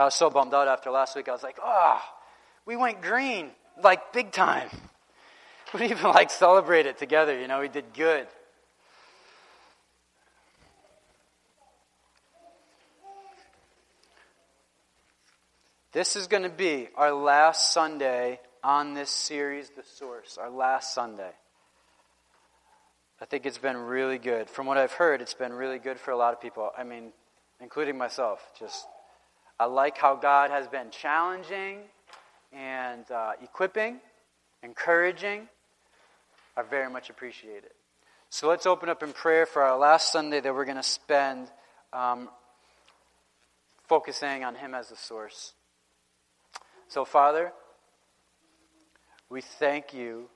I was so bummed out after last week. I was like, oh, we went green, like big time. We didn't even like celebrate it together, you know, we did good. This is going to be our last Sunday on this series, The Source, our last Sunday. I think it's been really good. From what I've heard, it's been really good for a lot of people. I mean, including myself. Just, I like how God has been challenging and uh, equipping, encouraging. I very much appreciate it. So let's open up in prayer for our last Sunday that we're going to spend um, focusing on Him as the source. So, Father, we thank you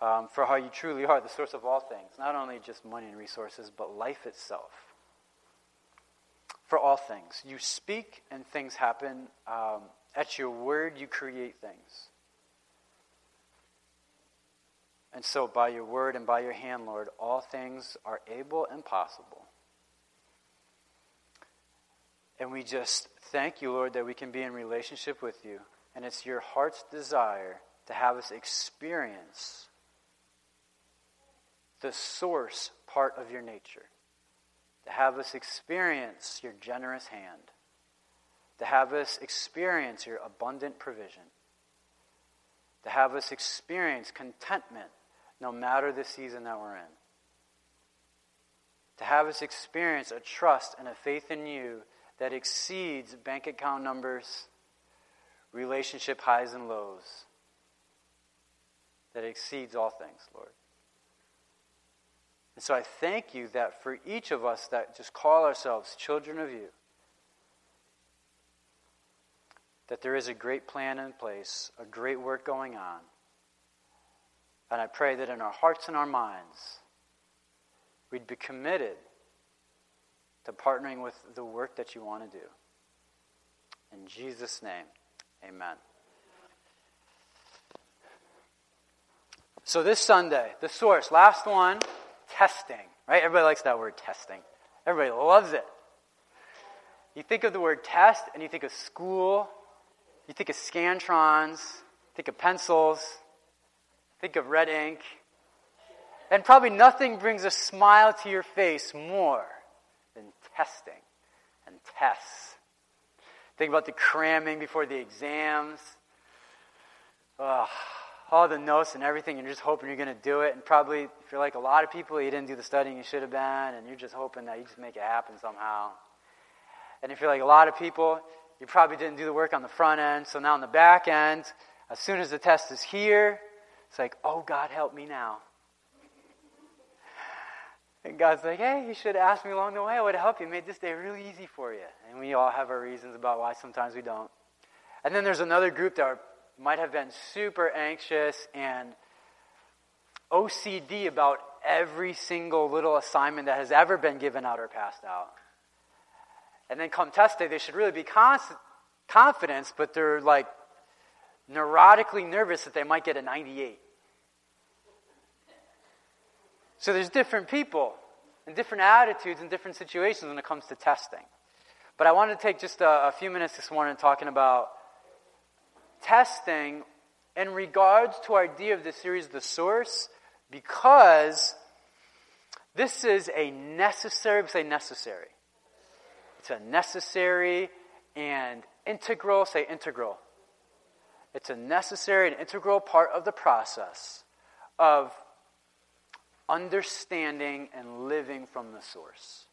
um, for how you truly are the source of all things, not only just money and resources, but life itself. For all things. You speak and things happen. Um, at your word, you create things. And so, by your word and by your hand, Lord, all things are able and possible. And we just thank you, Lord, that we can be in relationship with you. And it's your heart's desire to have us experience the source part of your nature, to have us experience your generous hand, to have us experience your abundant provision, to have us experience contentment no matter the season that we're in, to have us experience a trust and a faith in you that exceeds bank account numbers, relationship highs and lows, that exceeds all things, Lord. And so I thank you that for each of us that just call ourselves children of you, that there is a great plan in place, a great work going on. And I pray that in our hearts and our minds, we'd be committed to partnering with the work that you want to do. In Jesus' name, amen. So, this Sunday, the source, last one testing, right? Everybody likes that word testing. Everybody loves it. You think of the word test and you think of school, you think of scantrons, think of pencils, think of red ink. And probably nothing brings a smile to your face more than testing and tests. Think about the cramming before the exams. Ugh all the notes and everything, and you're just hoping you're going to do it. And probably, if you're like a lot of people, you didn't do the studying you should have been, and you're just hoping that you just make it happen somehow. And if you're like a lot of people, you probably didn't do the work on the front end. So now on the back end, as soon as the test is here, it's like, oh, God, help me now. And God's like, hey, you should have asked me along the way. I would have helped you, made this day really easy for you. And we all have our reasons about why sometimes we don't. And then there's another group that are might have been super anxious and OCD about every single little assignment that has ever been given out or passed out. And then come test day, they should really be confident, but they're like neurotically nervous that they might get a 98. So there's different people and different attitudes and different situations when it comes to testing. But I wanted to take just a, a few minutes this morning talking about testing in regards to our idea of the series, The Source, because this is a necessary, say necessary. It's a necessary and integral, say integral. It's a necessary and integral part of the process of understanding and living from the source.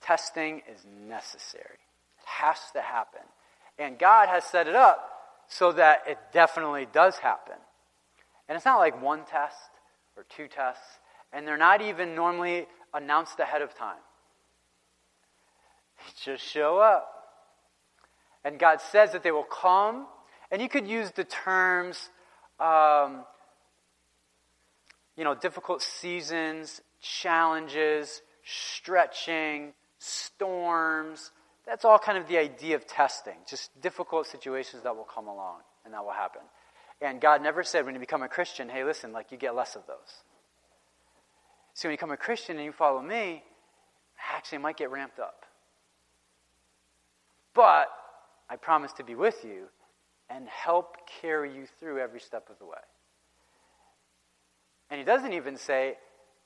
Testing is necessary. It has to happen. And God has set it up so that it definitely does happen. And it's not like one test or two tests, and they're not even normally announced ahead of time. They just show up. And God says that they will come, and you could use the terms, um, you know, difficult seasons, challenges, stretching, storms, that's all kind of the idea of testing, just difficult situations that will come along and that will happen. And God never said when you become a Christian, hey, listen, like you get less of those. See, when you become a Christian and you follow me, actually, it might get ramped up. But I promise to be with you and help carry you through every step of the way. And he doesn't even say,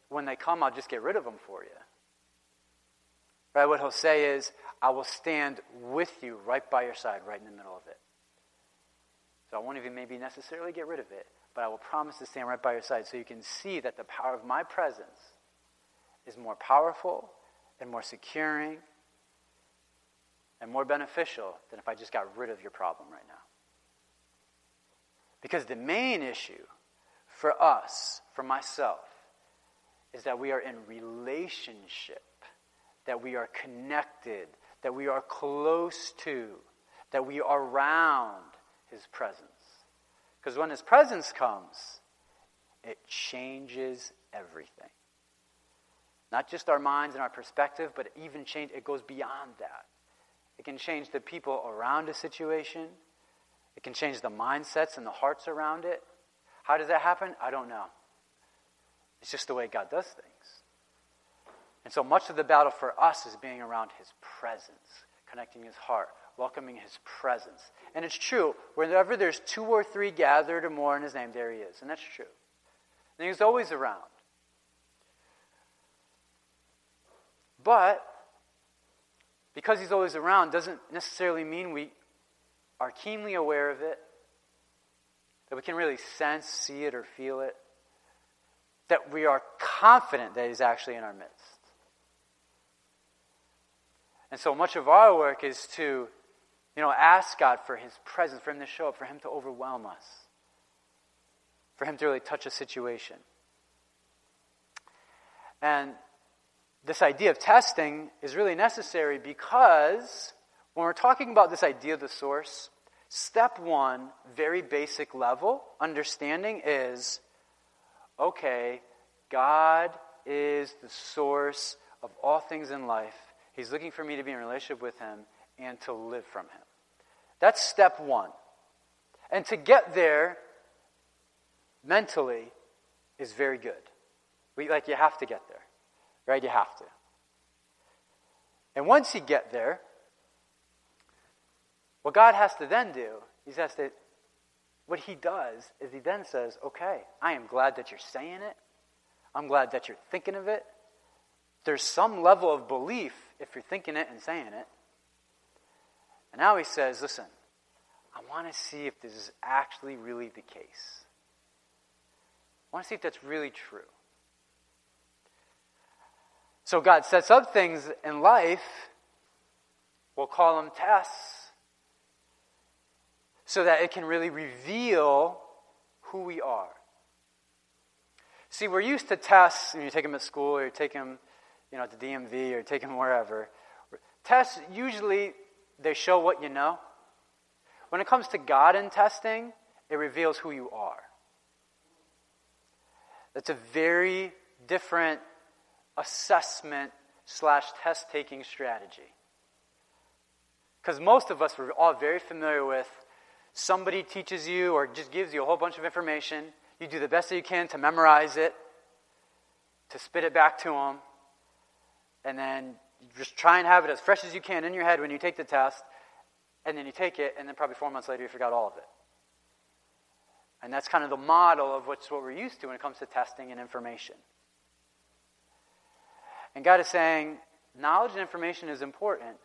when they come, I'll just get rid of them for you. Right? What he'll say is, I will stand with you right by your side, right in the middle of it. So I won't even maybe necessarily get rid of it, but I will promise to stand right by your side so you can see that the power of my presence is more powerful and more securing and more beneficial than if I just got rid of your problem right now. Because the main issue for us, for myself, is that we are in relationship, that we are connected, that we are close to, that we are around His presence. Because when His presence comes, it changes everything. Not just our minds and our perspective, but even change, it goes beyond that. It can change the people around a situation. It can change the mindsets and the hearts around it. How does that happen? I don't know. It's just the way God does things. And so much of the battle for us is being around His presence, connecting His heart, welcoming His presence. And it's true, whenever there's two or three gathered or more in His name, there He is. And that's true. And He's always around. But because He's always around doesn't necessarily mean we are keenly aware of it, that we can really sense, see it, or feel it, that we are confident that He's actually in our midst. And so much of our work is to, you know, ask God for His presence, for Him to show up, for Him to overwhelm us, for Him to really touch a situation. And this idea of testing is really necessary because when we're talking about this idea of the source, step one, very basic level understanding is okay, God is the source of all things in life. He's looking for me to be in a relationship with Him and to live from Him. That's step one. And to get there mentally is very good. We, like, you have to get there, right? You have to. And once you get there, what God has to then do, He has to, what He does is He then says, okay, I am glad that you're saying it. I'm glad that you're thinking of it. There's some level of belief if you're thinking it and saying it. And now He says, listen, I want to see if this is actually really the case. I want to see if that's really true. So God sets up things in life, we'll call them tests, so that it can really reveal who we are. See, we're used to tests, and you take them at school, or you take them, you know, at the DMV, or take them wherever. Tests, usually, they show what you know. When it comes to God in testing, it reveals who you are. That's a very different assessment slash test taking strategy. Because most of us we're all very familiar with somebody teaches you or just gives you a whole bunch of information. You do the best that you can to memorize it, to spit it back to them, and then just try and have it as fresh as you can in your head when you take the test, and then you take it, and then probably four months later you forgot all of it. And that's kind of the model of what's what we're used to when it comes to testing and information. And God is saying, knowledge and information is important,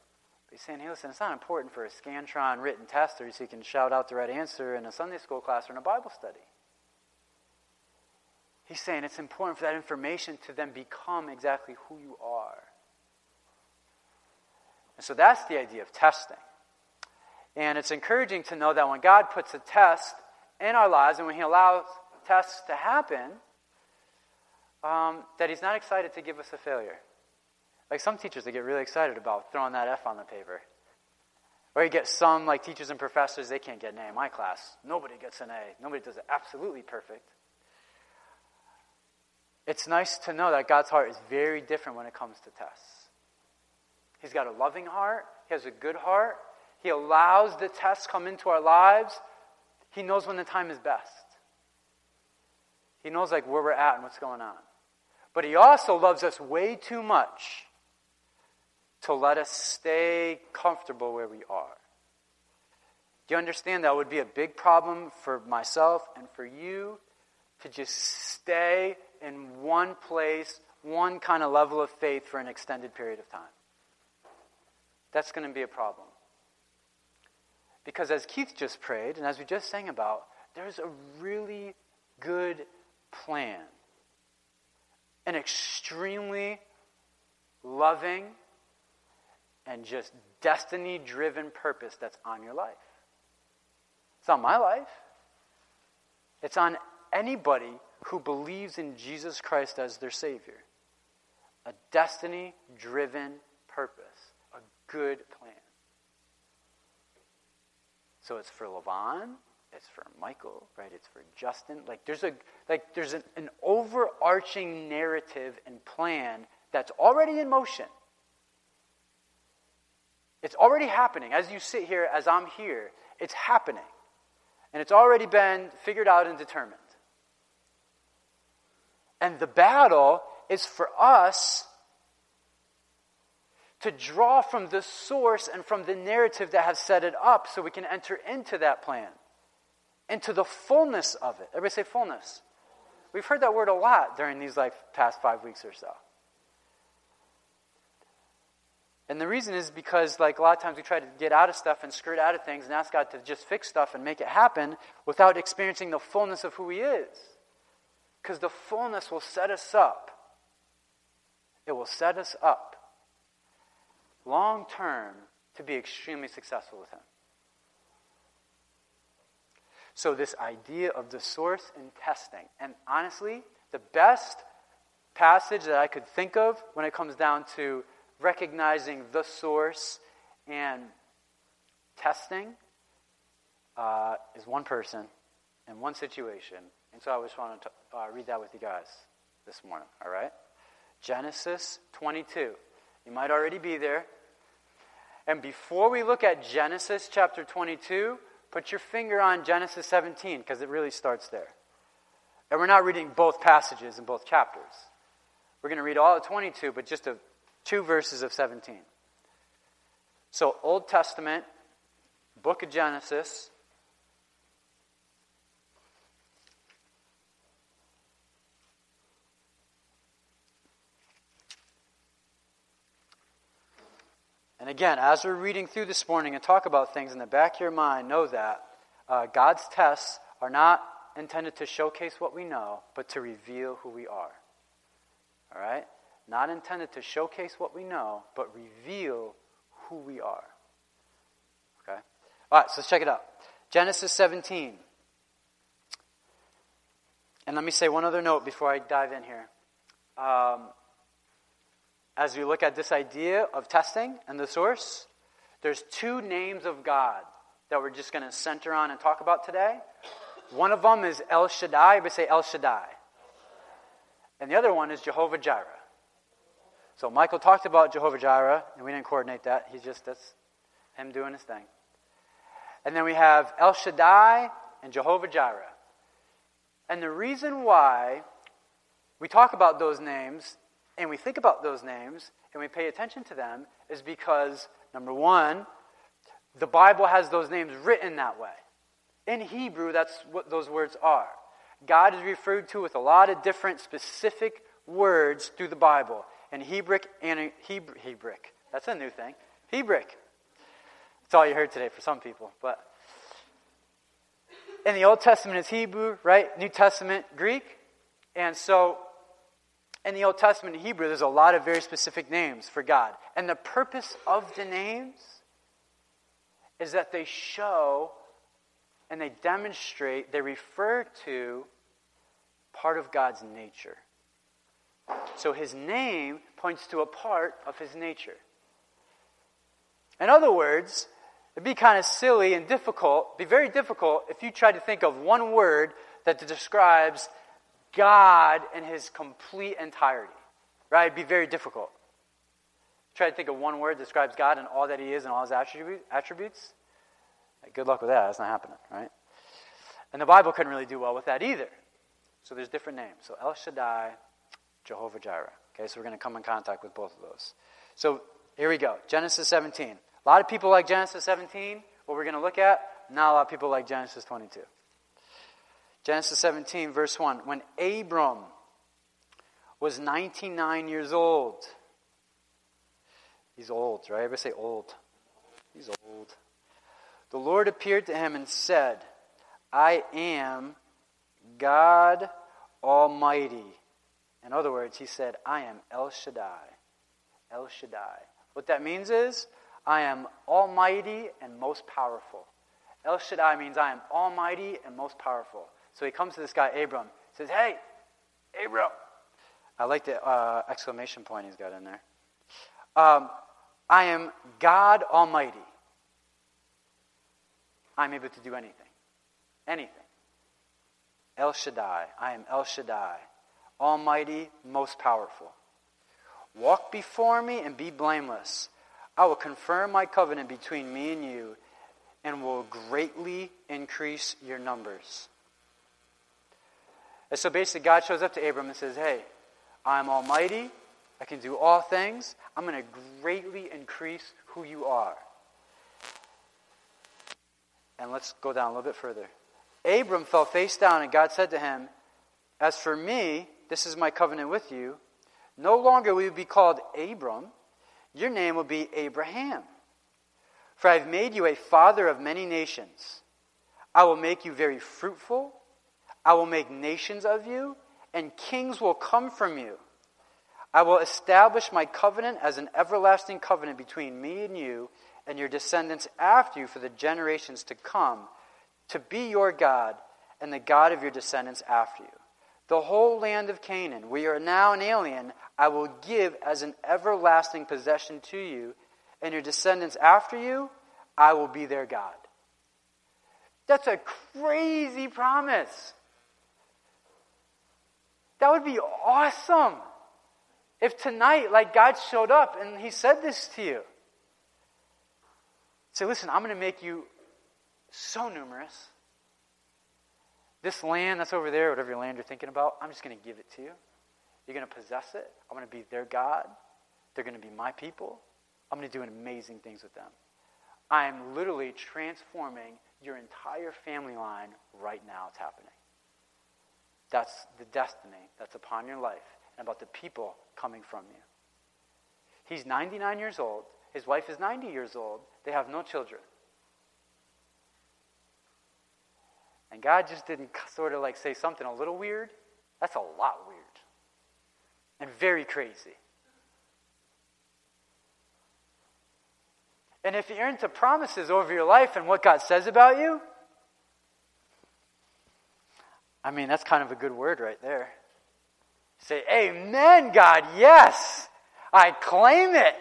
But He's saying, hey, listen, it's not important for a Scantron written test or so you can shout out the right answer in a Sunday school class or in a Bible study. He's saying it's important for that information to then become exactly who you are. And so that's the idea of testing. And it's encouraging to know that when God puts a test in our lives and when He allows tests to happen, um, that He's not excited to give us a failure. Like some teachers, they get really excited about throwing that F on the paper. Or you get some, like teachers and professors, they can't get an A in my class. Nobody gets an A. Nobody does it absolutely perfect. It's nice to know that God's heart is very different when it comes to tests. He's got a loving heart, He has a good heart. He allows the tests come into our lives. He knows when the time is best. He knows like where we're at and what's going on. But he also loves us way too much to let us stay comfortable where we are. Do you understand that would be a big problem for myself and for you to just stay in one place, one kind of level of faith for an extended period of time? That's going to be a problem. Because as Keith just prayed, and as we just sang about, there's a really good plan. An extremely loving and just destiny driven purpose that's on your life. It's on my life. It's on anybody who believes in Jesus Christ as their Savior. A destiny driven purpose, a good plan. So it's for Levon, it's for Michael, right? It's for Justin. Like there's a like there's an, an overarching narrative and plan that's already in motion. It's already happening. As you sit here, as I'm here, it's happening. And it's already been figured out and determined. And the battle is for us to draw from the source and from the narrative that has set it up so we can enter into that plan, into the fullness of it. Everybody say fullness. We've heard that word a lot during these like past five weeks or so. And the reason is because, like, a lot of times we try to get out of stuff and skirt out of things and ask God to just fix stuff and make it happen without experiencing the fullness of who He is. Because the fullness will set us up. It will set us up long term to be extremely successful with Him. So, this idea of the source and testing, and honestly, the best passage that I could think of when it comes down to recognizing the source and testing uh, is one person in one situation. And so I just wanted to uh, read that with you guys this morning, all right? Genesis 22. You might already be there. And before we look at Genesis chapter 22, put your finger on Genesis 17 because it really starts there. And we're not reading both passages in both chapters. We're going to read all of 22, but just a two verses of 17. So, Old Testament, book of Genesis. And again, as we're reading through this morning and talk about things in the back of your mind, know that uh, God's tests are not intended to showcase what we know, but to reveal who we are. All right? not intended to showcase what we know, but reveal who we are. Okay? All right, so let's check it out. Genesis 17. And let me say one other note before I dive in here. Um, as we look at this idea of testing and the source, there's two names of God that we're just going to center on and talk about today. One of them is El Shaddai. Everybody say El Shaddai. And the other one is Jehovah Jireh. So Michael talked about Jehovah Jireh, and we didn't coordinate that. He's just, that's him doing his thing. And then we have El Shaddai and Jehovah Jireh. And the reason why we talk about those names and we think about those names and we pay attention to them is because, number one, the Bible has those names written that way. In Hebrew, that's what those words are. God is referred to with a lot of different specific words through the Bible In Hebrew and Hebr- Hebric. That's a new thing. Hebric. That's all you heard today for some people. But in the Old Testament it's Hebrew, right? New Testament Greek. And so in the Old Testament Hebrew, there's a lot of very specific names for God. And the purpose of the names is that they show and they demonstrate, they refer to part of God's nature. So his name points to a part of his nature. In other words, it'd be kind of silly and difficult, be very difficult if you tried to think of one word that describes God in his complete entirety. Right? It'd be very difficult. Try to think of one word that describes God and all that he is and all his attributes. Good luck with that. That's not happening, right? And the Bible couldn't really do well with that either. So there's different names. So El Shaddai, Jehovah Jireh. Okay, so we're going to come in contact with both of those. So Here we go. Genesis 17. A lot of people like Genesis 17, what we're going to look at. Not a lot of people like Genesis 22. Genesis 17, verse 1. When Abram was 99 years old, he's old, right? Everybody say old. He's old. The Lord appeared to him and said, I am God Almighty. In other words, he said, I am El Shaddai. El Shaddai. What that means is, I am almighty and most powerful. El Shaddai means I am almighty and most powerful. So he comes to this guy, Abram, says, Hey, Abram. I like the uh, exclamation point he's got in there. Um, I am God Almighty. I'm able to do anything. Anything. El Shaddai. I am El Shaddai. Almighty, most powerful. Walk before me and be blameless. I will confirm my covenant between me and you and will greatly increase your numbers. And so basically, God shows up to Abram and says, Hey, I'm almighty. I can do all things. I'm going to greatly increase who you are. And let's go down a little bit further. Abram fell face down, and God said to him, As for me, this is my covenant with you. No longer will you be called Abram, your name will be Abraham. For I have made you a father of many nations. I will make you very fruitful. I will make nations of you, and kings will come from you. I will establish my covenant as an everlasting covenant between me and you and your descendants after you for the generations to come, to be your God and the God of your descendants after you. The whole land of Canaan, where you are now an alien, I will give as an everlasting possession to you, and your descendants after you, I will be their God. That's a crazy promise. That would be awesome if tonight, like God showed up and He said this to you. Say, listen, I'm going to make you so numerous this land that's over there, whatever land you're thinking about, I'm just going to give it to you. You're going to possess it. I'm going to be their God. They're going to be my people. I'm going to do amazing things with them. I am literally transforming your entire family line right now. It's happening. That's the destiny that's upon your life and about the people coming from you. He's 99 years old. His wife is 90 years old. They have no children. and God just didn't sort of like say something a little weird, that's a lot weird and very crazy. And if you're into promises over your life and what God says about you, I mean, that's kind of a good word right there. Say, Amen, God, yes. I claim it.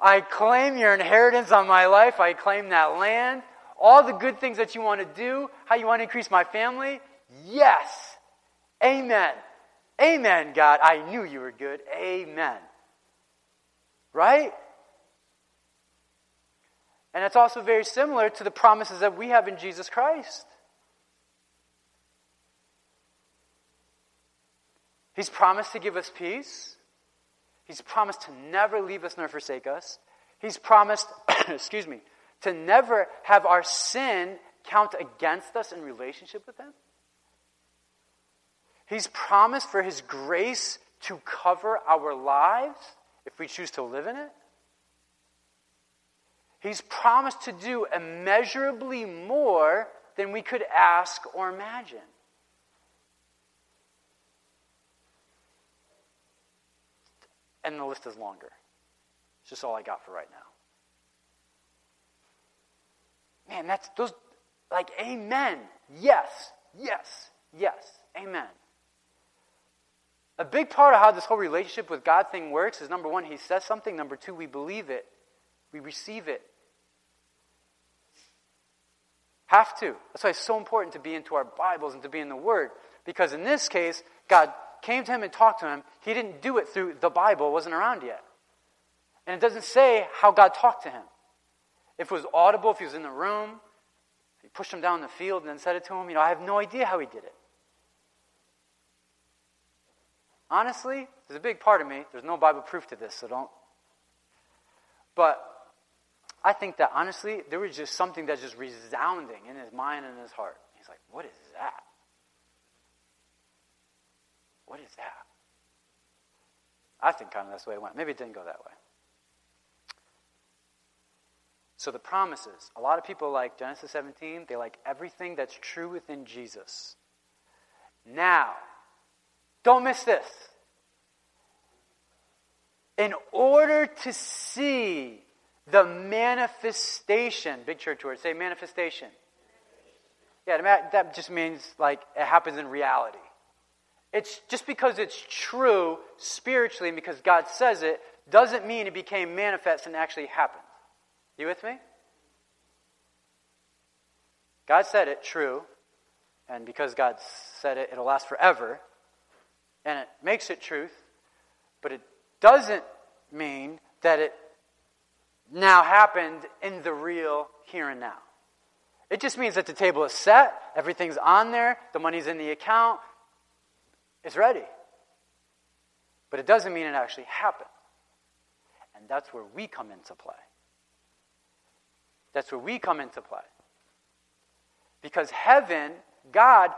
I claim your inheritance on my life. I claim that land all the good things that you want to do, how you want to increase my family? Yes. Amen. Amen, God. I knew you were good. Amen. Right? And it's also very similar to the promises that we have in Jesus Christ. He's promised to give us peace. He's promised to never leave us nor forsake us. He's promised, excuse me, to never have our sin count against us in relationship with Him. He's promised for His grace to cover our lives if we choose to live in it. He's promised to do immeasurably more than we could ask or imagine. And the list is longer. It's just all I got for right now. Man, that's those like amen. Yes, yes, yes. Amen. A big part of how this whole relationship with God thing works is number one, He says something. Number two, we believe it, we receive it. Have to. That's why it's so important to be into our Bibles and to be in the Word. Because in this case, God came to him and talked to him. He didn't do it through the Bible, wasn't around yet. And it doesn't say how God talked to him. If it was audible, if he was in the room, he pushed him down the field and then said it to him, you know, I have no idea how he did it. Honestly, there's a big part of me, there's no Bible proof to this, so don't. But I think that honestly, there was just something that's just resounding in his mind and his heart. He's like, What is that? What is that? I think kind of that's the way it went. Maybe it didn't go that way. So the promises. A lot of people like Genesis 17, they like everything that's true within Jesus. Now, don't miss this. In order to see the manifestation, big church word, say manifestation. Yeah, that just means like it happens in reality. It's just because it's true spiritually and because God says it doesn't mean it became manifest and actually happened. You with me? God said it, true, and because God said it, it'll last forever, and it makes it truth, but it doesn't mean that it now happened in the real here and now. It just means that the table is set, everything's on there, the money's in the account, it's ready. But it doesn't mean it actually happened. And that's where we come into play. That's where we come into play. Because heaven, God,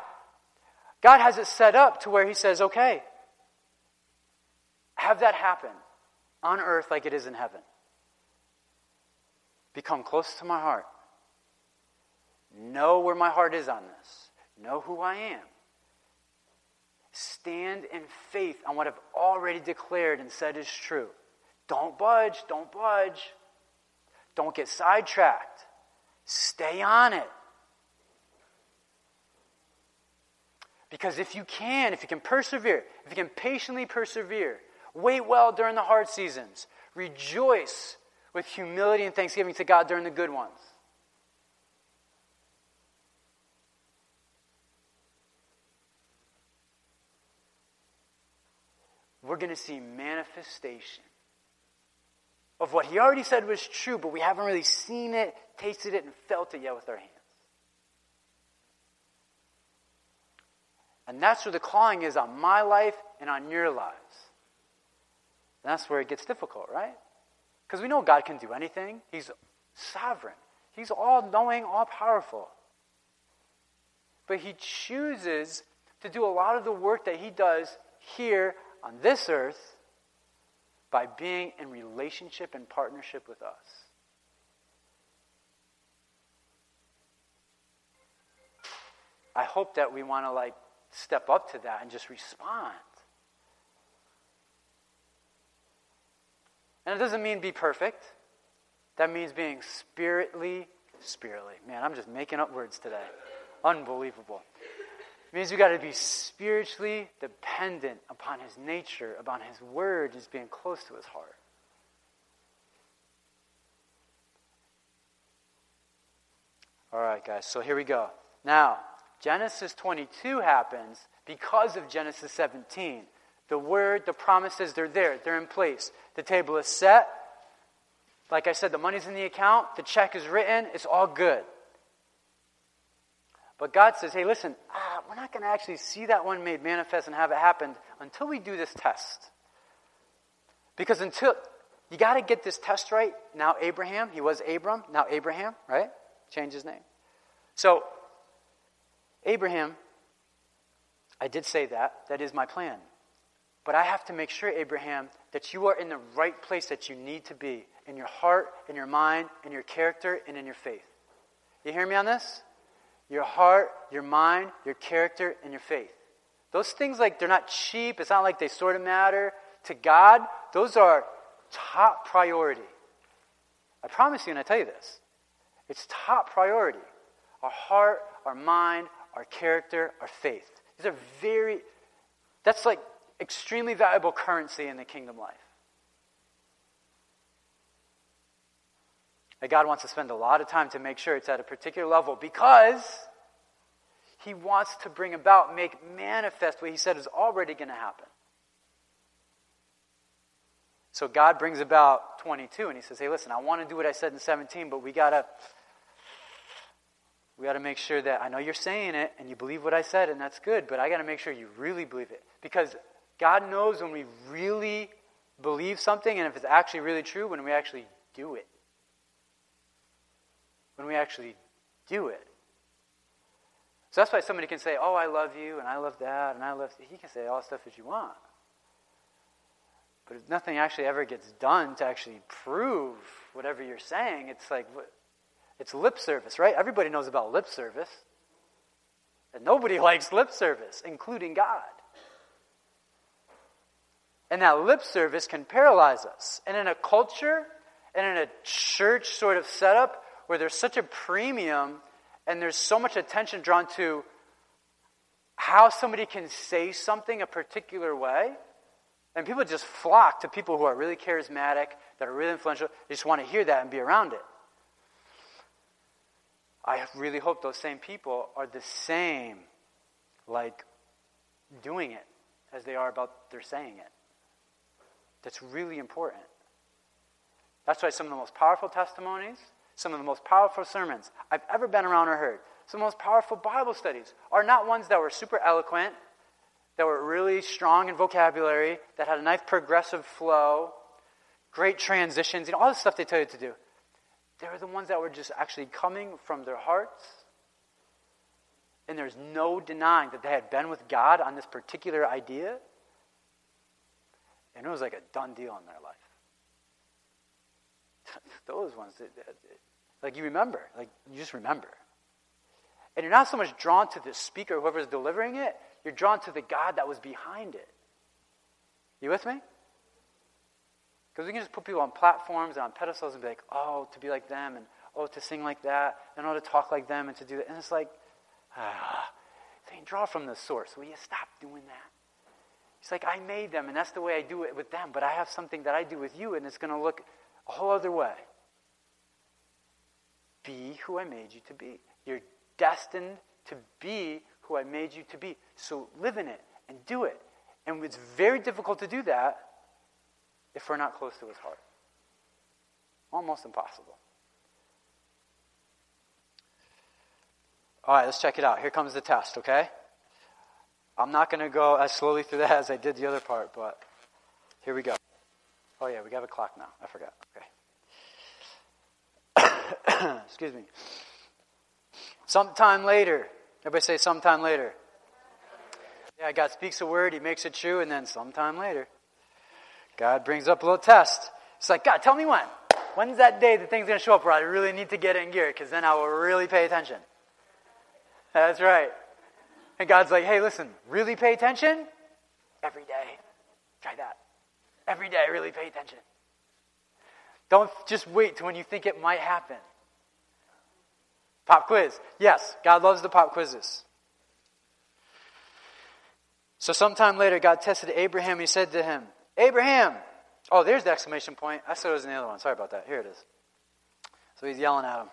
God has it set up to where He says, okay, have that happen on earth like it is in heaven. Become close to my heart. Know where my heart is on this. Know who I am. Stand in faith on what I've already declared and said is true. Don't budge, don't budge. Don't get sidetracked. Stay on it. Because if you can, if you can persevere, if you can patiently persevere, wait well during the hard seasons, rejoice with humility and thanksgiving to God during the good ones. We're going to see manifestation of what he already said was true, but we haven't really seen it, tasted it, and felt it yet with our hands. And that's where the calling is on my life and on your lives. And that's where it gets difficult, right? Because we know God can do anything. He's sovereign. He's all knowing, all powerful. But He chooses to do a lot of the work that He does here on this earth by being in relationship and partnership with us. I hope that we want to like step up to that and just respond. And it doesn't mean be perfect. That means being spiritly, spiritly. Man, I'm just making up words today. Unbelievable. It means we got to be spiritually dependent upon his nature, upon his word, just being close to his heart. All right, guys, so here we go. Now, Genesis 22 happens because of Genesis 17. The word, the promises, they're there, they're in place. The table is set. Like I said, the money's in the account, the check is written, it's all good. But God says, hey, listen, ah, we're not going to actually see that one made manifest and have it happen until we do this test. Because until, you got to get this test right. Now, Abraham, he was Abram, now Abraham, right? Change his name. So, Abraham, I did say that. That is my plan. But I have to make sure, Abraham, that you are in the right place that you need to be in your heart, in your mind, in your character, and in your faith. You hear me on this? Your heart, your mind, your character, and your faith. Those things, like, they're not cheap. It's not like they sort of matter. To God, those are top priority. I promise you, and I tell you this it's top priority. Our heart, our mind, our character, our faith. These are very, that's like extremely valuable currency in the kingdom life. That God wants to spend a lot of time to make sure it's at a particular level because He wants to bring about, make manifest what He said is already going to happen. So God brings about 22 and He says, Hey, listen, I want to do what I said in 17, but we got to we got to make sure that I know you're saying it and you believe what I said, and that's good, but I got to make sure you really believe it. Because God knows when we really believe something and if it's actually really true, when we actually do it. When we actually do it. So that's why somebody can say, Oh, I love you, and I love that, and I love. He can say all the stuff that you want. But if nothing actually ever gets done to actually prove whatever you're saying, it's like, it's lip service, right? Everybody knows about lip service. And nobody likes lip service, including God. And that lip service can paralyze us. And in a culture and in a church sort of setup where there's such a premium and there's so much attention drawn to how somebody can say something a particular way, and people just flock to people who are really charismatic, that are really influential. They just want to hear that and be around it. I really hope those same people are the same, like doing it, as they are about their saying it. That's really important. That's why some of the most powerful testimonies, some of the most powerful sermons I've ever been around or heard, some of the most powerful Bible studies are not ones that were super eloquent, that were really strong in vocabulary, that had a nice progressive flow, great transitions, you know, all the stuff they tell you to do. They were the ones that were just actually coming from their hearts. And there's no denying that they had been with God on this particular idea. And it was like a done deal in their life. Those ones, like you remember, like you just remember. And you're not so much drawn to the speaker, whoever's delivering it, you're drawn to the God that was behind it. You with me? Because we can just put people on platforms and on pedestals and be like, oh, to be like them, and oh, to sing like that, and oh, to talk like them, and to do that. And it's like, ah, saying, draw from the source. Will you stop doing that? It's like, I made them, and that's the way I do it with them, but I have something that I do with you, and it's going to look a whole other way. Be who I made you to be. You're destined to be who I made you to be. So live in it and do it. And it's very difficult to do that if we're not close to his heart. Almost impossible. All right, let's check it out. Here comes the test, okay? I'm not going to go as slowly through that as I did the other part, but here we go. Oh, yeah, we got a clock now. I forgot. Okay. Excuse me. Sometime later. Everybody say sometime later. Yeah, God speaks a word, He makes it true, and then sometime later. God brings up a little test. It's like, God, tell me when. When's that day the thing's going to show up where I really need to get in gear? Because then I will really pay attention. That's right. And God's like, hey, listen, really pay attention? Every day. Try that. Every day, really pay attention. Don't just wait till when you think it might happen. Pop quiz. Yes, God loves the pop quizzes. So sometime later, God tested Abraham. He said to him, Abraham. Oh, there's the exclamation point. I said it was in the other one. Sorry about that. Here it is. So he's yelling at him.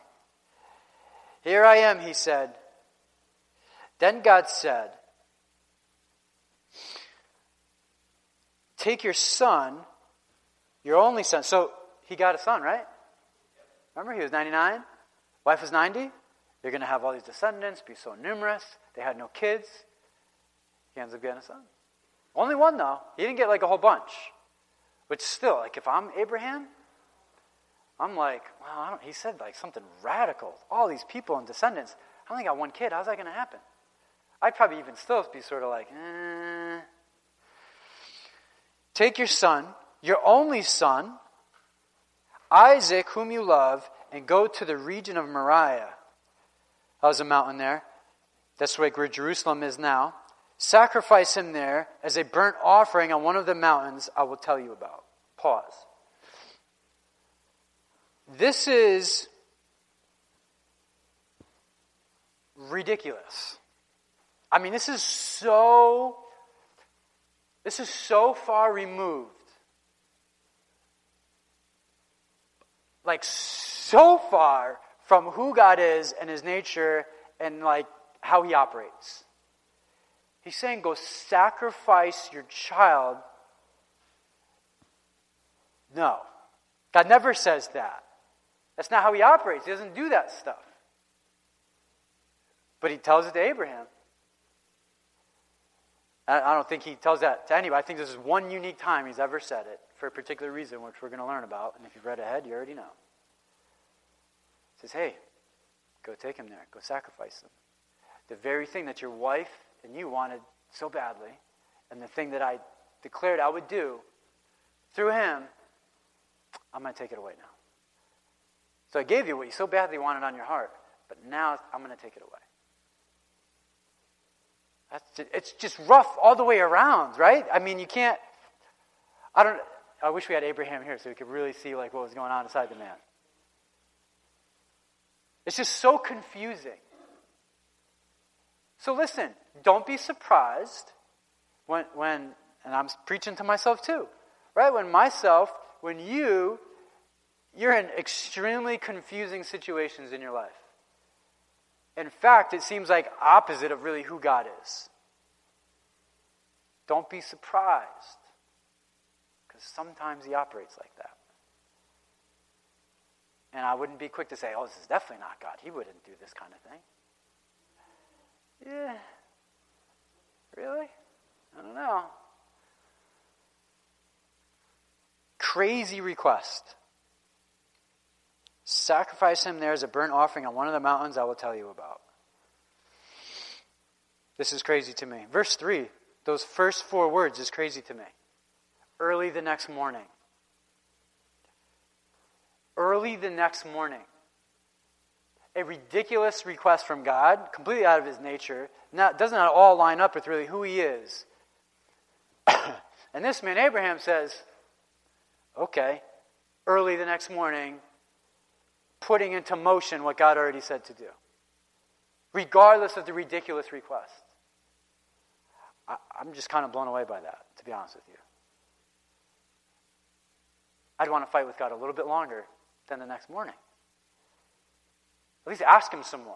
Here I am, he said. Then God said, Take your son, your only son. So he got a son, right? Remember, he was 99, wife was 90. You're going to have all these descendants, be so numerous. They had no kids. He ends up getting a son. Only one, though. He didn't get like a whole bunch. Which still, like if I'm Abraham, I'm like, well, he said like something radical. All these people and descendants. I only got one kid. How's that going to happen? I'd probably even still be sort of like, eh. Take your son, your only son, Isaac, whom you love, and go to the region of Moriah. How's a mountain there? That's where Jerusalem is now. Sacrifice him there as a burnt offering on one of the mountains I will tell you about. Pause. This is ridiculous. I mean, this is so this is so far removed. Like so far from who God is and his nature and like how he operates. He's saying, go sacrifice your child. No. God never says that. That's not how he operates. He doesn't do that stuff. But he tells it to Abraham. I don't think he tells that to anybody. I think this is one unique time he's ever said it for a particular reason, which we're going to learn about. And if you've read ahead, you already know. He says, hey, go take him there. Go sacrifice him. The very thing that your wife and you wanted so badly, and the thing that I declared I would do through him, I'm going to take it away now. So I gave you what you so badly wanted on your heart, but now I'm going to take it away. It's just rough all the way around, right? I mean, you can't. I don't. I wish we had Abraham here so we could really see like what was going on inside the man. It's just so confusing. So listen, don't be surprised when, when, and I'm preaching to myself too, right? When myself, when you, you're in extremely confusing situations in your life. In fact, it seems like opposite of really who God is. Don't be surprised, because sometimes He operates like that. And I wouldn't be quick to say, oh, this is definitely not God. He wouldn't do this kind of thing. Yeah. Really? I don't know. Crazy request. Sacrifice him there as a burnt offering on one of the mountains I will tell you about. This is crazy to me. Verse 3, those first four words is crazy to me. Early the next morning. Early the next morning a ridiculous request from God, completely out of his nature, not, does not all line up with really who he is. and this man, Abraham, says, okay, early the next morning, putting into motion what God already said to do, regardless of the ridiculous request. I, I'm just kind of blown away by that, to be honest with you. I'd want to fight with God a little bit longer than the next morning. At least ask him some more.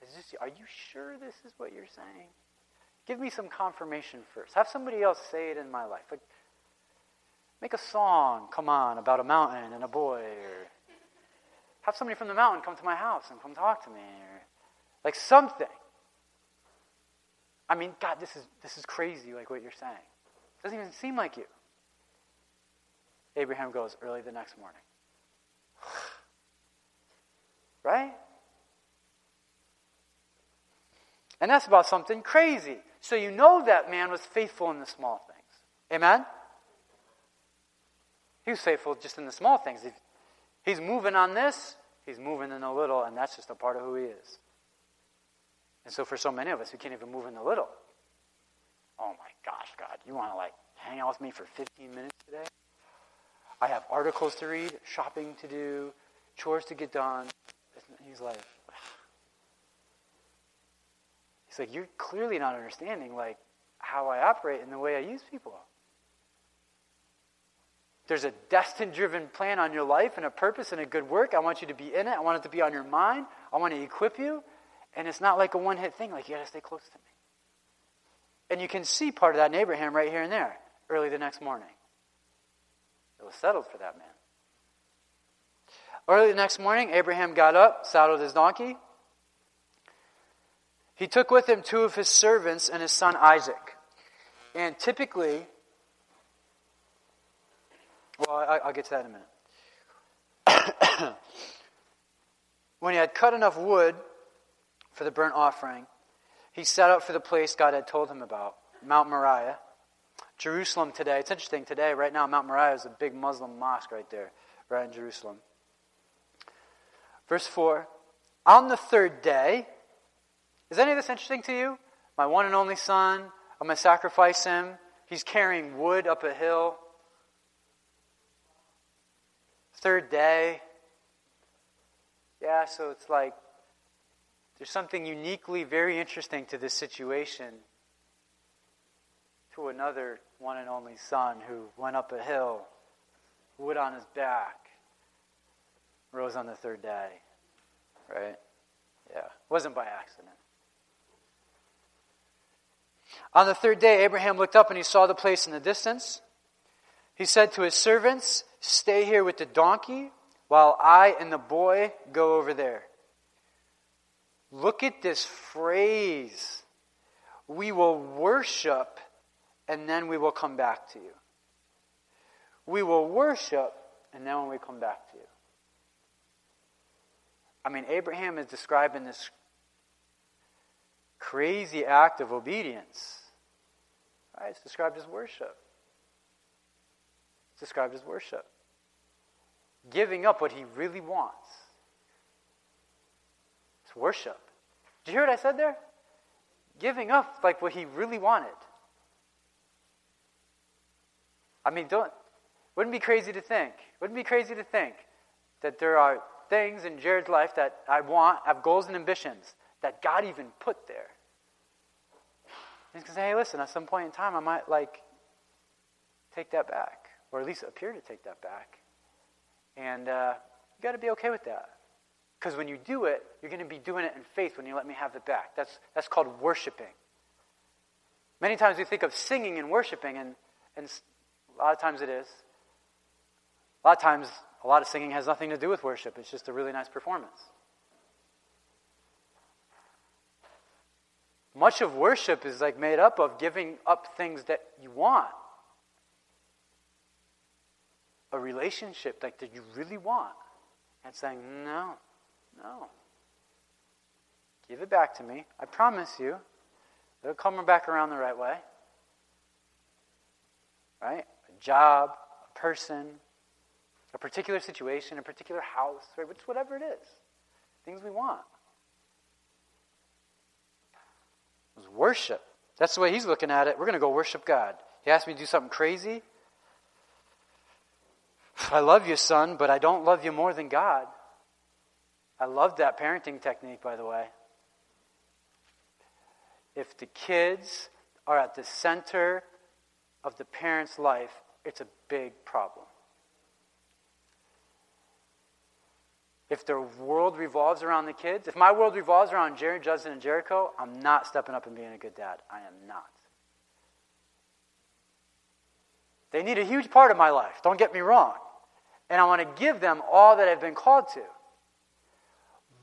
This, are you sure this is what you're saying? Give me some confirmation first. Have somebody else say it in my life. Like, make a song, come on, about a mountain and a boy, or have somebody from the mountain come to my house and come talk to me, or like something. I mean, God, this is this is crazy, like what you're saying. It doesn't even seem like you. Abraham goes early the next morning. right? And that's about something crazy. So you know that man was faithful in the small things. Amen? He was faithful just in the small things. He's moving on this, he's moving in a little, and that's just a part of who he is. And so for so many of us, we can't even move in a little. Oh my gosh, God, you want to like hang out with me for 15 minutes today? I have articles to read, shopping to do, chores to get done. He's like, He's like, you're clearly not understanding like how I operate and the way I use people. There's a destined driven plan on your life and a purpose and a good work. I want you to be in it. I want it to be on your mind. I want to equip you. And it's not like a one hit thing, like you got to stay close to me. And you can see part of that in Abraham right here and there, early the next morning. It was settled for that man. Early the next morning, Abraham got up, saddled his donkey, he took with him two of his servants and his son Isaac. And typically, I, will get to that in a minute. when he had cut enough wood for the burnt offering, he set out for the place God had told him about, Mount Moriah. Jerusalem today, it's interesting today, right now, Mount Moriah is a big Muslim mosque right there, right in Jerusalem. Verse 4 On the third day, is any of this interesting to you? My one and only son, I'm going to sacrifice him. He's carrying wood up a hill. Third day. Yeah, so it's like there's something uniquely very interesting to this situation to another one and only son who went up a hill, wood on his back, rose on the third day. Right? Yeah. It Wasn't by accident. On the third day, Abraham looked up and he saw the place in the distance. He said to his servants, Stay here with the donkey while I and the boy go over there. Look at this phrase. We will worship and then we will come back to you. we will worship, and then when we come back to you. I mean, Abraham is describing this crazy act of obedience. Right? It's described as worship. It's described as worship. Giving up what he really wants. It's worship. Did you hear what I said there? Giving up like what he really wanted. I mean, don't wouldn't be crazy to think. Wouldn't be crazy to think that there are things in Jared's life that I want, have goals and ambitions that God even put there. He's going to say, hey, listen, at some point in time, I might like take that back, or at least appear to take that back. And uh, you got to be okay with that. Because when you do it, you're going to be doing it in faith when you let me have it back. That's, that's called worshiping. Many times we think of singing and worshiping, and, and a lot of times it is. A lot of times, a lot of singing has nothing to do with worship, it's just a really nice performance. Much of worship is like made up of giving up things that you want. A relationship like that you really want. And saying, no, no. Give it back to me. I promise you. It'll come back around the right way. Right? A job, a person, a particular situation, a particular house, right? It's whatever it is. Things we want. Was worship. That's the way he's looking at it. We're going to go worship God. He asked me to do something crazy. I love you, son, but I don't love you more than God. I love that parenting technique, by the way. If the kids are at the center of the parent's life, it's a big problem. If their world revolves around the kids, if my world revolves around Jared, Justin, and Jericho, I'm not stepping up and being a good dad. I am not. They need a huge part of my life, don't get me wrong. And I want to give them all that I've been called to.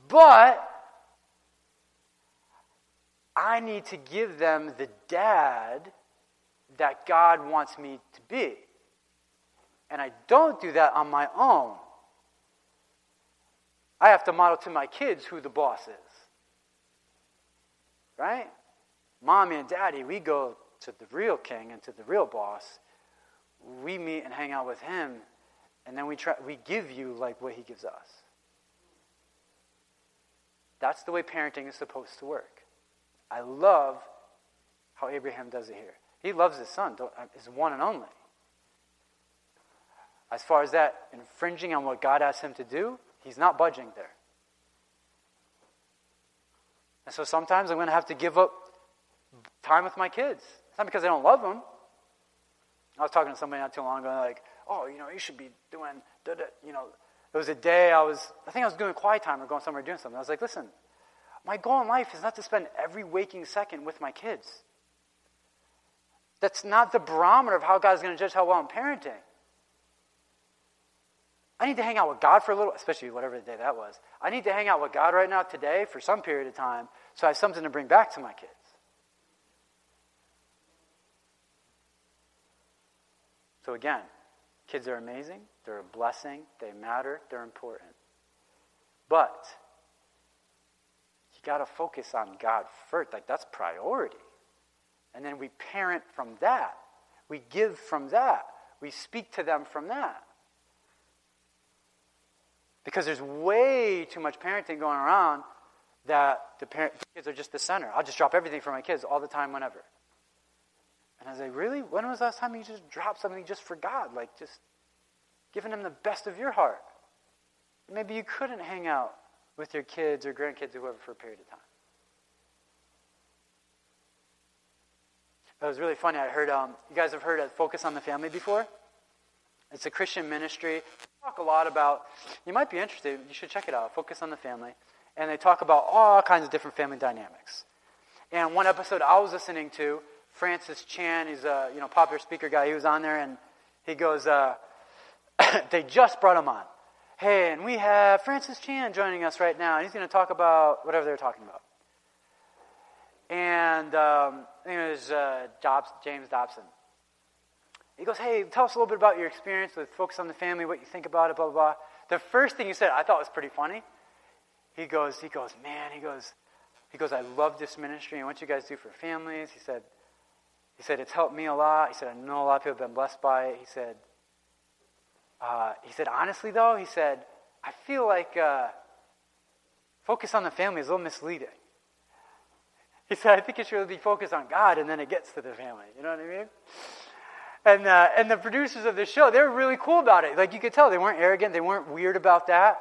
But I need to give them the dad that God wants me to be. And I don't do that on my own. I have to model to my kids who the boss is. Right? Mommy and daddy, we go to the real king and to the real boss. We meet and hang out with him, and then we try we give you like what he gives us. That's the way parenting is supposed to work. I love how Abraham does it here. He loves his son, uh, his one and only. As far as that infringing on what God asked him to do, He's not budging there. And so sometimes I'm going to have to give up time with my kids. It's not because I don't love them. I was talking to somebody not too long ago, like, oh, you know, you should be doing, da, da. you know, there was a day I was, I think I was doing quiet time or going somewhere doing something. I was like, listen, my goal in life is not to spend every waking second with my kids. That's not the barometer of how God's going to judge how well I'm parenting. I need to hang out with God for a little, especially whatever the day that was. I need to hang out with God right now today for some period of time so I have something to bring back to my kids. So again, kids are amazing, they're a blessing, they matter, they're important. But you got to focus on God first. Like that's priority. And then we parent from that. We give from that. We speak to them from that. Because there's way too much parenting going around that the, parent, the kids are just the center. I'll just drop everything for my kids all the time, whenever. And I was like, really? When was the last time you just dropped something you just for God? Like just giving them the best of your heart. Maybe you couldn't hang out with your kids or grandkids or whoever for a period of time. It was really funny. I heard, um, you guys have heard of Focus on the Family before? It's a Christian ministry. They talk a lot about, you might be interested, you should check it out, Focus on the Family. And they talk about all kinds of different family dynamics. And one episode I was listening to, Francis Chan, he's a you know popular speaker guy, he was on there and he goes, uh, they just brought him on. Hey, and we have Francis Chan joining us right now, and he's going to talk about whatever they're talking about. And um, it was uh, Jobs, James Dobson he goes, Hey, tell us a little bit about your experience with Focus on the Family, what you think about it, blah, blah, blah. The first thing he said I thought was pretty funny. He goes, he goes, man, he goes, he goes, I love this ministry and what you guys do for families. He said, he said, it's helped me a lot. He said, I know a lot of people have been blessed by it. He said, uh, he said, honestly though, he said, I feel like uh, focus on the family is a little misleading. He said, I think it should really be focused on God and then it gets to the family. You know what I mean? And, uh, and the producers of the show, they were really cool about it. Like you could tell, they weren't arrogant, they weren't weird about that.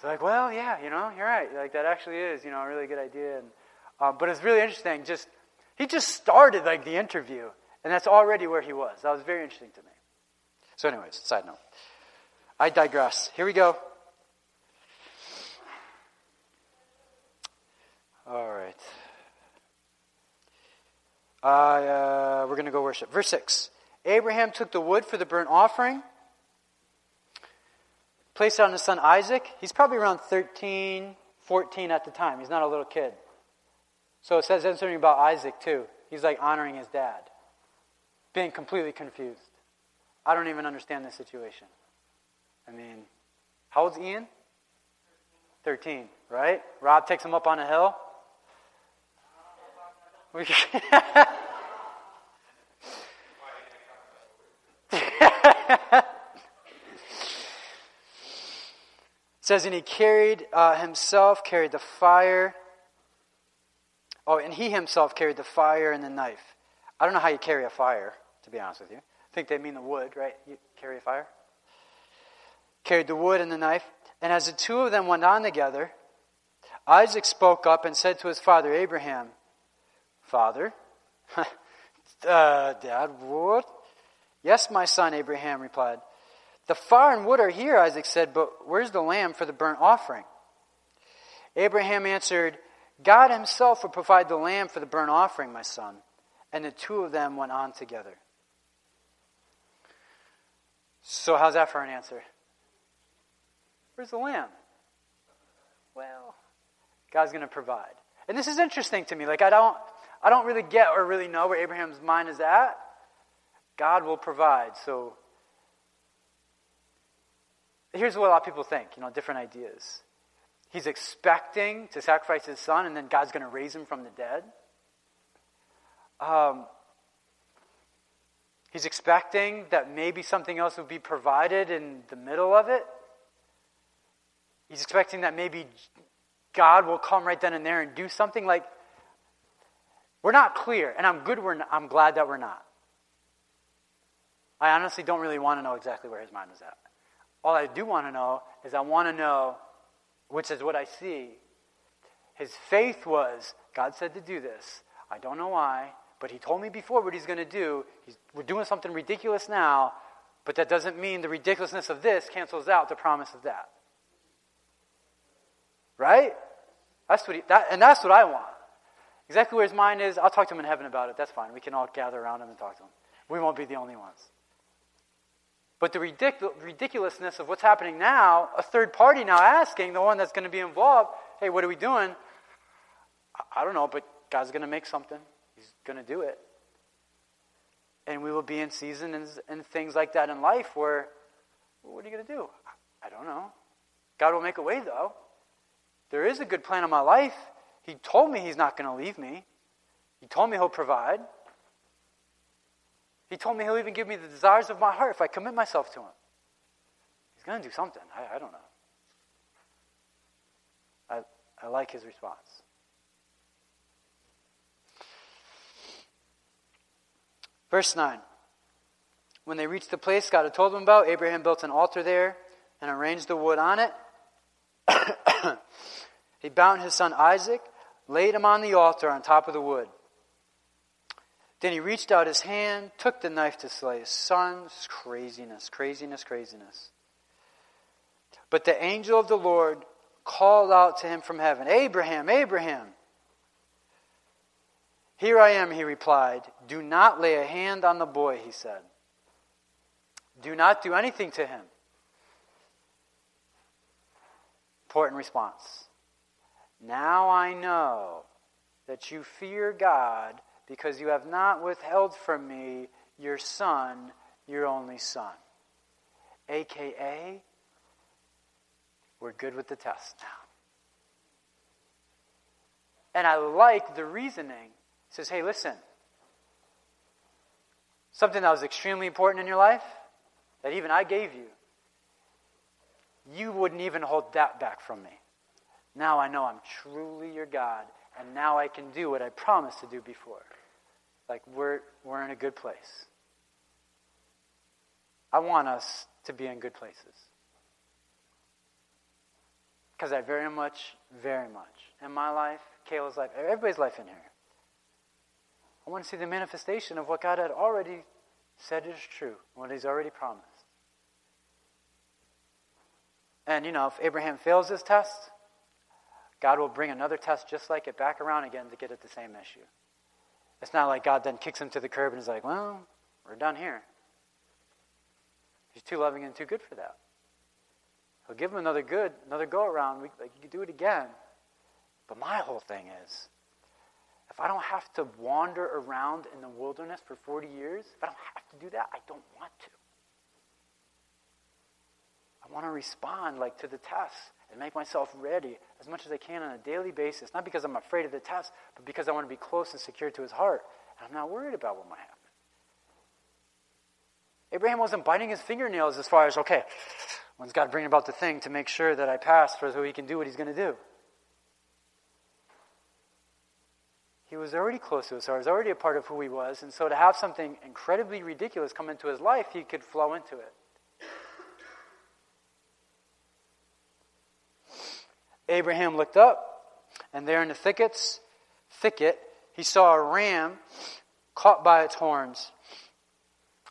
They're like, well, yeah, you know, you're right. Like that actually is, you know, a really good idea. And, um, but it's really interesting. Just he just started like the interview, and that's already where he was. That was very interesting to me. So, anyways, side note. I digress. Here we go. All right. Uh, we're going to go worship. Verse 6. Abraham took the wood for the burnt offering, placed it on his son Isaac. He's probably around 13, 14 at the time. He's not a little kid. So it says something about Isaac, too. He's like honoring his dad, being completely confused. I don't even understand this situation. I mean, how old's Ian? 13, right? Rob takes him up on a hill. says, and he carried uh, himself, carried the fire. Oh, and he himself carried the fire and the knife. I don't know how you carry a fire, to be honest with you. I think they mean the wood, right? You carry a fire? Carried the wood and the knife. And as the two of them went on together, Isaac spoke up and said to his father Abraham, Father, uh, Dad, what? Yes, my son, Abraham replied. The fire and wood are here, Isaac said, but where's the lamb for the burnt offering? Abraham answered, God himself will provide the lamb for the burnt offering, my son. And the two of them went on together. So, how's that for an answer? Where's the lamb? Well, God's going to provide. And this is interesting to me. Like, I don't, I don't really get or really know where Abraham's mind is at. God will provide. So, here's what a lot of people think, you know, different ideas. He's expecting to sacrifice his son, and then God's going to raise him from the dead. Um, he's expecting that maybe something else will be provided in the middle of it. He's expecting that maybe God will come right then and there and do something like. We're not clear, and I'm good. We're not, I'm glad that we're not. I honestly don't really want to know exactly where his mind is at. All I do want to know is I want to know, which is what I see. His faith was God said to do this. I don't know why, but He told me before what He's going to do. He's, we're doing something ridiculous now, but that doesn't mean the ridiculousness of this cancels out the promise of that. Right? That's what he, that, and that's what I want. Exactly where his mind is, I'll talk to him in heaven about it. That's fine. We can all gather around him and talk to him. We won't be the only ones. But the ridic- ridiculousness of what's happening now, a third party now asking, the one that's going to be involved, hey, what are we doing? I, I don't know, but God's going to make something. He's going to do it. And we will be in seasons and things like that in life where, well, what are you going to do? I don't know. God will make a way, though. There is a good plan in my life. He told me He's not going to leave me, He told me He'll provide. He told me He'll even give me the desires of my heart if I commit myself to Him. He's going to do something. I, I don't know. I, I like His response. Verse 9. When they reached the place God had told them about, Abraham built an altar there and arranged the wood on it. he bound his son Isaac, laid him on the altar on top of the wood. Then he reached out his hand, took the knife to slay his son. Craziness, craziness, craziness. But the angel of the Lord called out to him from heaven Abraham, Abraham. Here I am, he replied. Do not lay a hand on the boy, he said. Do not do anything to him. Important response. Now I know that you fear God because you have not withheld from me your son, your only son. AKA, we're good with the test now. And I like the reasoning. He says, hey, listen, something that was extremely important in your life that even I gave you, you wouldn't even hold that back from me. Now I know I'm truly your God, and now I can do what I promised to do before. Like, we're, we're in a good place. I want us to be in good places. Because I very much, very much, in my life, Kayla's life, everybody's life in here, I want to see the manifestation of what God had already said is true, what He's already promised. And, you know, if Abraham fails this test, God will bring another test just like it back around again to get at the same issue. It's not like God then kicks him to the curb and is like, well, we're done here. He's too loving and too good for that. He'll give him another good, another go around. We, like, you can do it again. But my whole thing is if I don't have to wander around in the wilderness for 40 years, if I don't have to do that, I don't want to. I want to respond like to the test and make myself ready as much as I can on a daily basis, not because I'm afraid of the test, but because I want to be close and secure to his heart. And I'm not worried about what might happen. Abraham wasn't biting his fingernails as far as, okay, when's God bringing about the thing to make sure that I pass so he can do what he's going to do? He was already close to us, or was already a part of who he was, and so to have something incredibly ridiculous come into his life, he could flow into it. Abraham looked up, and there in the thickets, thicket, he saw a ram caught by its horns.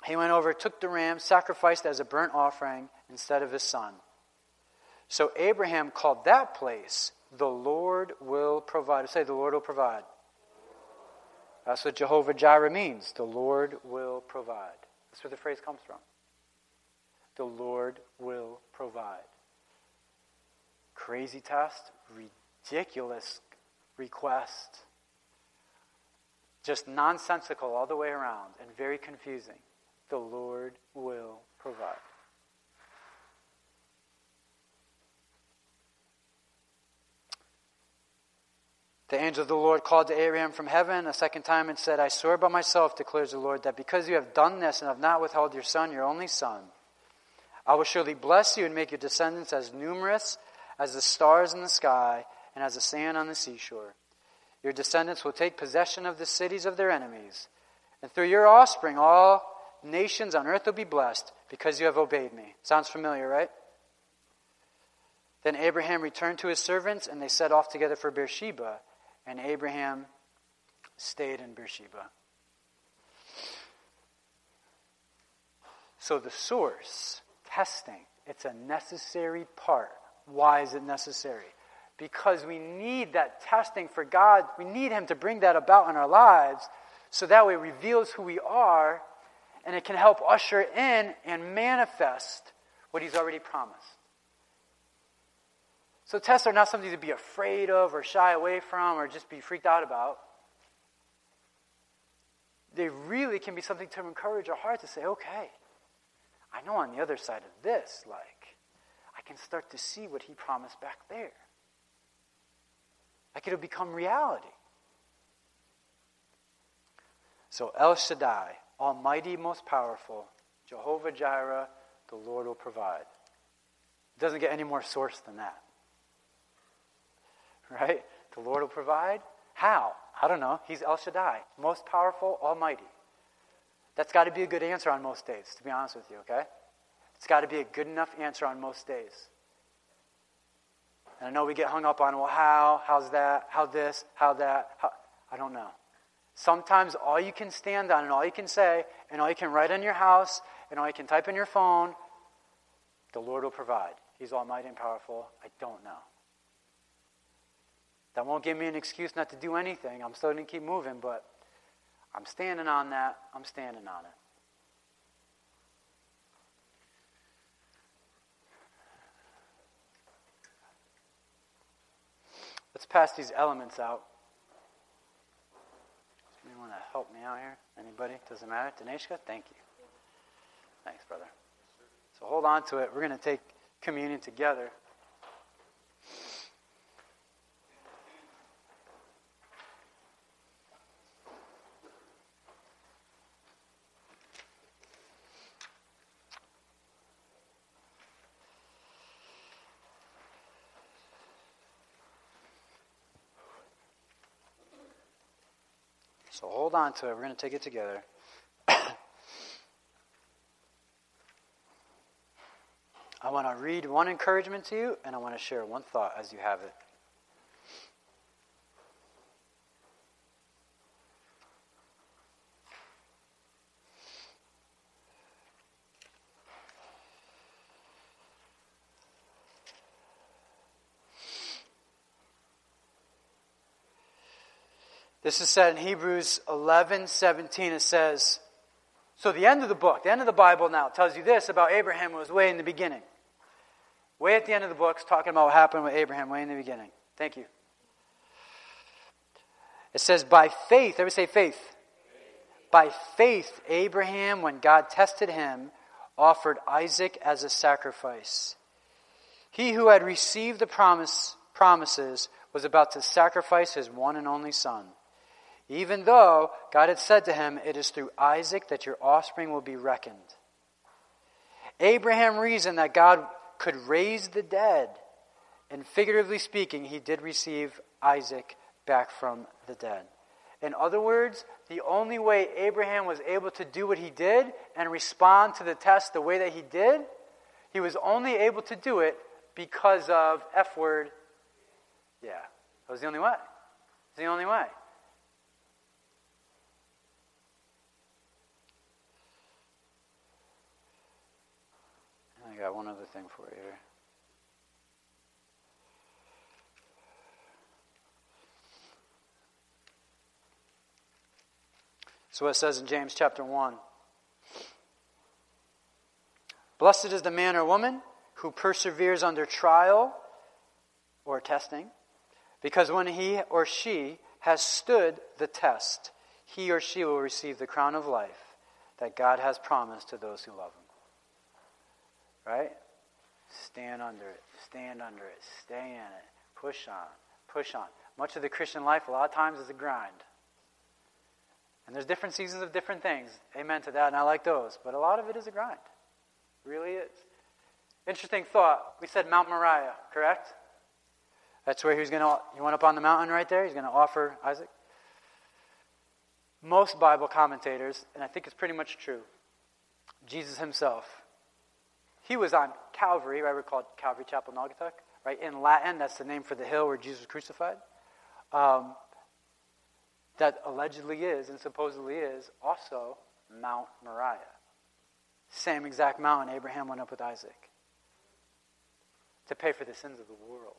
He went over, took the ram, sacrificed as a burnt offering instead of his son. So Abraham called that place, the Lord will provide. Say, the Lord will provide. That's what Jehovah Jireh means. The Lord will provide. That's where the phrase comes from. The Lord will provide. Crazy test, ridiculous request. Just nonsensical all the way around and very confusing. The Lord will provide. The angel of the Lord called to Abraham from heaven a second time and said, I swear by myself, declares the Lord, that because you have done this and have not withheld your son, your only son, I will surely bless you and make your descendants as numerous as the stars in the sky and as the sand on the seashore. Your descendants will take possession of the cities of their enemies, and through your offspring all nations on earth will be blessed because you have obeyed me. Sounds familiar, right? Then Abraham returned to his servants, and they set off together for Beersheba, and Abraham stayed in Beersheba. So the source, testing, it's a necessary part why is it necessary? Because we need that testing for God. We need Him to bring that about in our lives so that way it reveals who we are and it can help usher in and manifest what He's already promised. So tests are not something to be afraid of or shy away from or just be freaked out about. They really can be something to encourage our heart to say, okay, I know on the other side of this, like, I can start to see what he promised back there. Like it'll become reality. So El Shaddai, Almighty, most powerful, Jehovah Jireh, the Lord will provide. It doesn't get any more source than that. Right? The Lord will provide. How? I don't know. He's El Shaddai, most powerful, almighty. That's got to be a good answer on most days, to be honest with you, okay? It's got to be a good enough answer on most days. And I know we get hung up on, well, how? How's that? How this? How that? How? I don't know. Sometimes all you can stand on and all you can say and all you can write in your house and all you can type in your phone, the Lord will provide. He's almighty and powerful. I don't know. That won't give me an excuse not to do anything. I'm still going to keep moving, but I'm standing on that. I'm standing on it. Let's pass these elements out. Somebody want to help me out here? Anybody? Doesn't matter. Daneshka, thank you. Thanks, brother. So hold on to it. We're going to take communion together. So hold on to it. We're going to take it together. I want to read one encouragement to you, and I want to share one thought as you have it. This is said in Hebrews 11 17. It says, So the end of the book, the end of the Bible now, tells you this about Abraham was way in the beginning. Way at the end of the book, it's talking about what happened with Abraham way in the beginning. Thank you. It says, By faith, everybody say faith. By faith, Abraham, when God tested him, offered Isaac as a sacrifice. He who had received the promise, promises was about to sacrifice his one and only son even though God had said to him, It is through Isaac that your offspring will be reckoned. Abraham reasoned that God could raise the dead, and figuratively speaking, he did receive Isaac back from the dead. In other words, the only way Abraham was able to do what he did and respond to the test the way that he did, he was only able to do it because of F word. Yeah, that was the only way. It was the only way. I got one other thing for you here. So it says in James chapter 1 Blessed is the man or woman who perseveres under trial or testing, because when he or she has stood the test, he or she will receive the crown of life that God has promised to those who love him. Right? Stand under it. Stand under it. Stay in it. Push on. Push on. Much of the Christian life, a lot of times, is a grind. And there's different seasons of different things. Amen to that, and I like those. But a lot of it is a grind. It really is. Interesting thought. We said Mount Moriah, correct? That's where he was going to, he went up on the mountain right there. He's going to offer Isaac. Most Bible commentators, and I think it's pretty much true, Jesus himself he was on Calvary, right? We're called Calvary Chapel Naugatuck, right? In Latin, that's the name for the hill where Jesus was crucified. Um, that allegedly is and supposedly is also Mount Moriah. Same exact mountain Abraham went up with Isaac to pay for the sins of the world.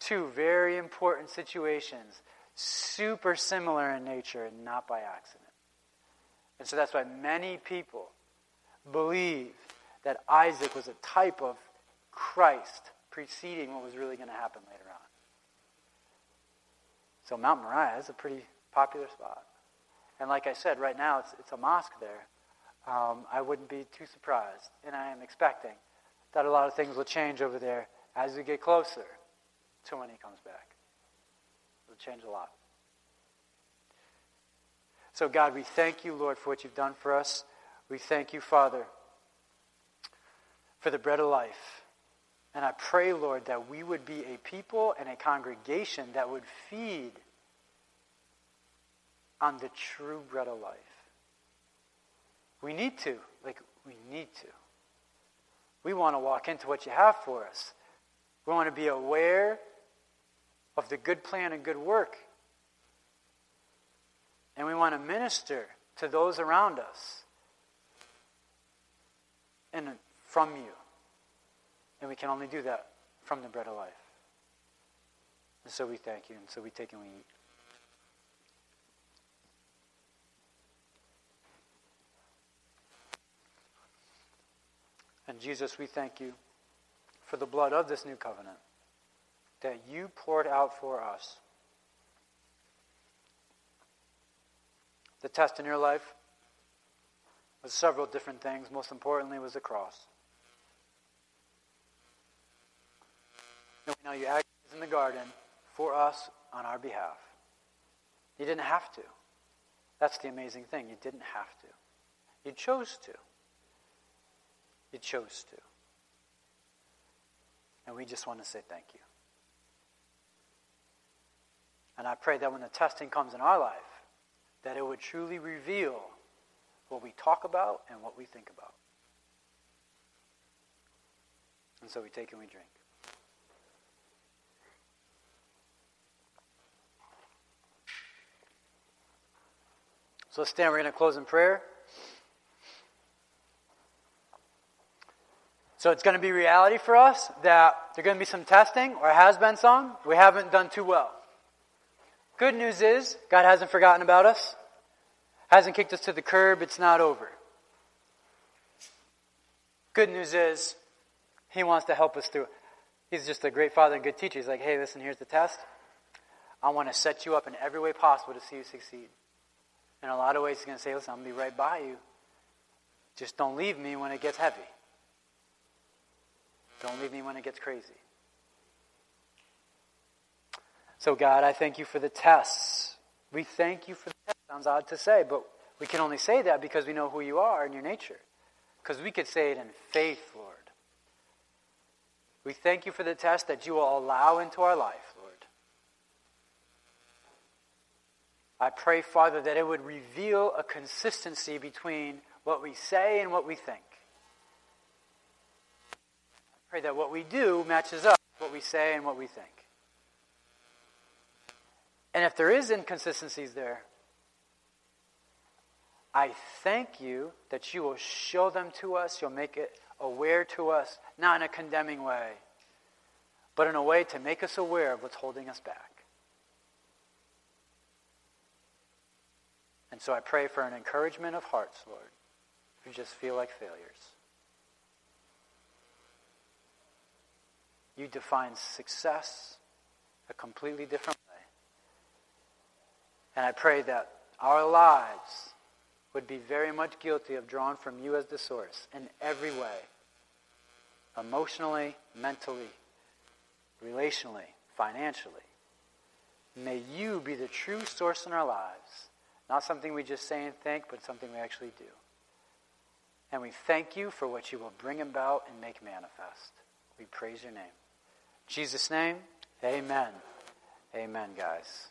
Two very important situations, super similar in nature and not by accident. And so that's why many people believe that Isaac was a type of Christ preceding what was really going to happen later on. So Mount Moriah is a pretty popular spot. And like I said, right now it's, it's a mosque there. Um, I wouldn't be too surprised, and I am expecting that a lot of things will change over there as we get closer to when he comes back. It'll change a lot. So, God, we thank you, Lord, for what you've done for us. We thank you, Father, for the bread of life. And I pray, Lord, that we would be a people and a congregation that would feed on the true bread of life. We need to. Like, we need to. We want to walk into what you have for us. We want to be aware of the good plan and good work and we want to minister to those around us and from you. And we can only do that from the bread of life. And so we thank you, and so we take and we eat. And Jesus, we thank you for the blood of this new covenant that you poured out for us. The test in your life was several different things. Most importantly was the cross. And we know you acted in the garden for us on our behalf. You didn't have to. That's the amazing thing. You didn't have to. You chose to. You chose to. And we just want to say thank you. And I pray that when the testing comes in our life, that it would truly reveal what we talk about and what we think about. And so we take and we drink. So let's stand. We're going to close in prayer. So it's going to be reality for us that there's going to be some testing, or has been some. We haven't done too well. Good news is, God hasn't forgotten about us, hasn't kicked us to the curb, it's not over. Good news is, He wants to help us through it. He's just a great father and good teacher. He's like, hey, listen, here's the test. I want to set you up in every way possible to see you succeed. In a lot of ways, He's going to say, listen, I'm going to be right by you. Just don't leave me when it gets heavy. Don't leave me when it gets crazy. So, God, I thank you for the tests. We thank you for the tests. Sounds odd to say, but we can only say that because we know who you are and your nature. Because we could say it in faith, Lord. We thank you for the test that you will allow into our life, Lord. I pray, Father, that it would reveal a consistency between what we say and what we think. I pray that what we do matches up what we say and what we think. And if there is inconsistencies there, I thank you that you will show them to us, you'll make it aware to us, not in a condemning way, but in a way to make us aware of what's holding us back. And so I pray for an encouragement of hearts, Lord, who just feel like failures. you define success a completely different way. And I pray that our lives would be very much guilty of drawing from you as the source in every way emotionally, mentally, relationally, financially. May you be the true source in our lives. Not something we just say and think, but something we actually do. And we thank you for what you will bring about and make manifest. We praise your name. Jesus' name, amen. Amen, guys.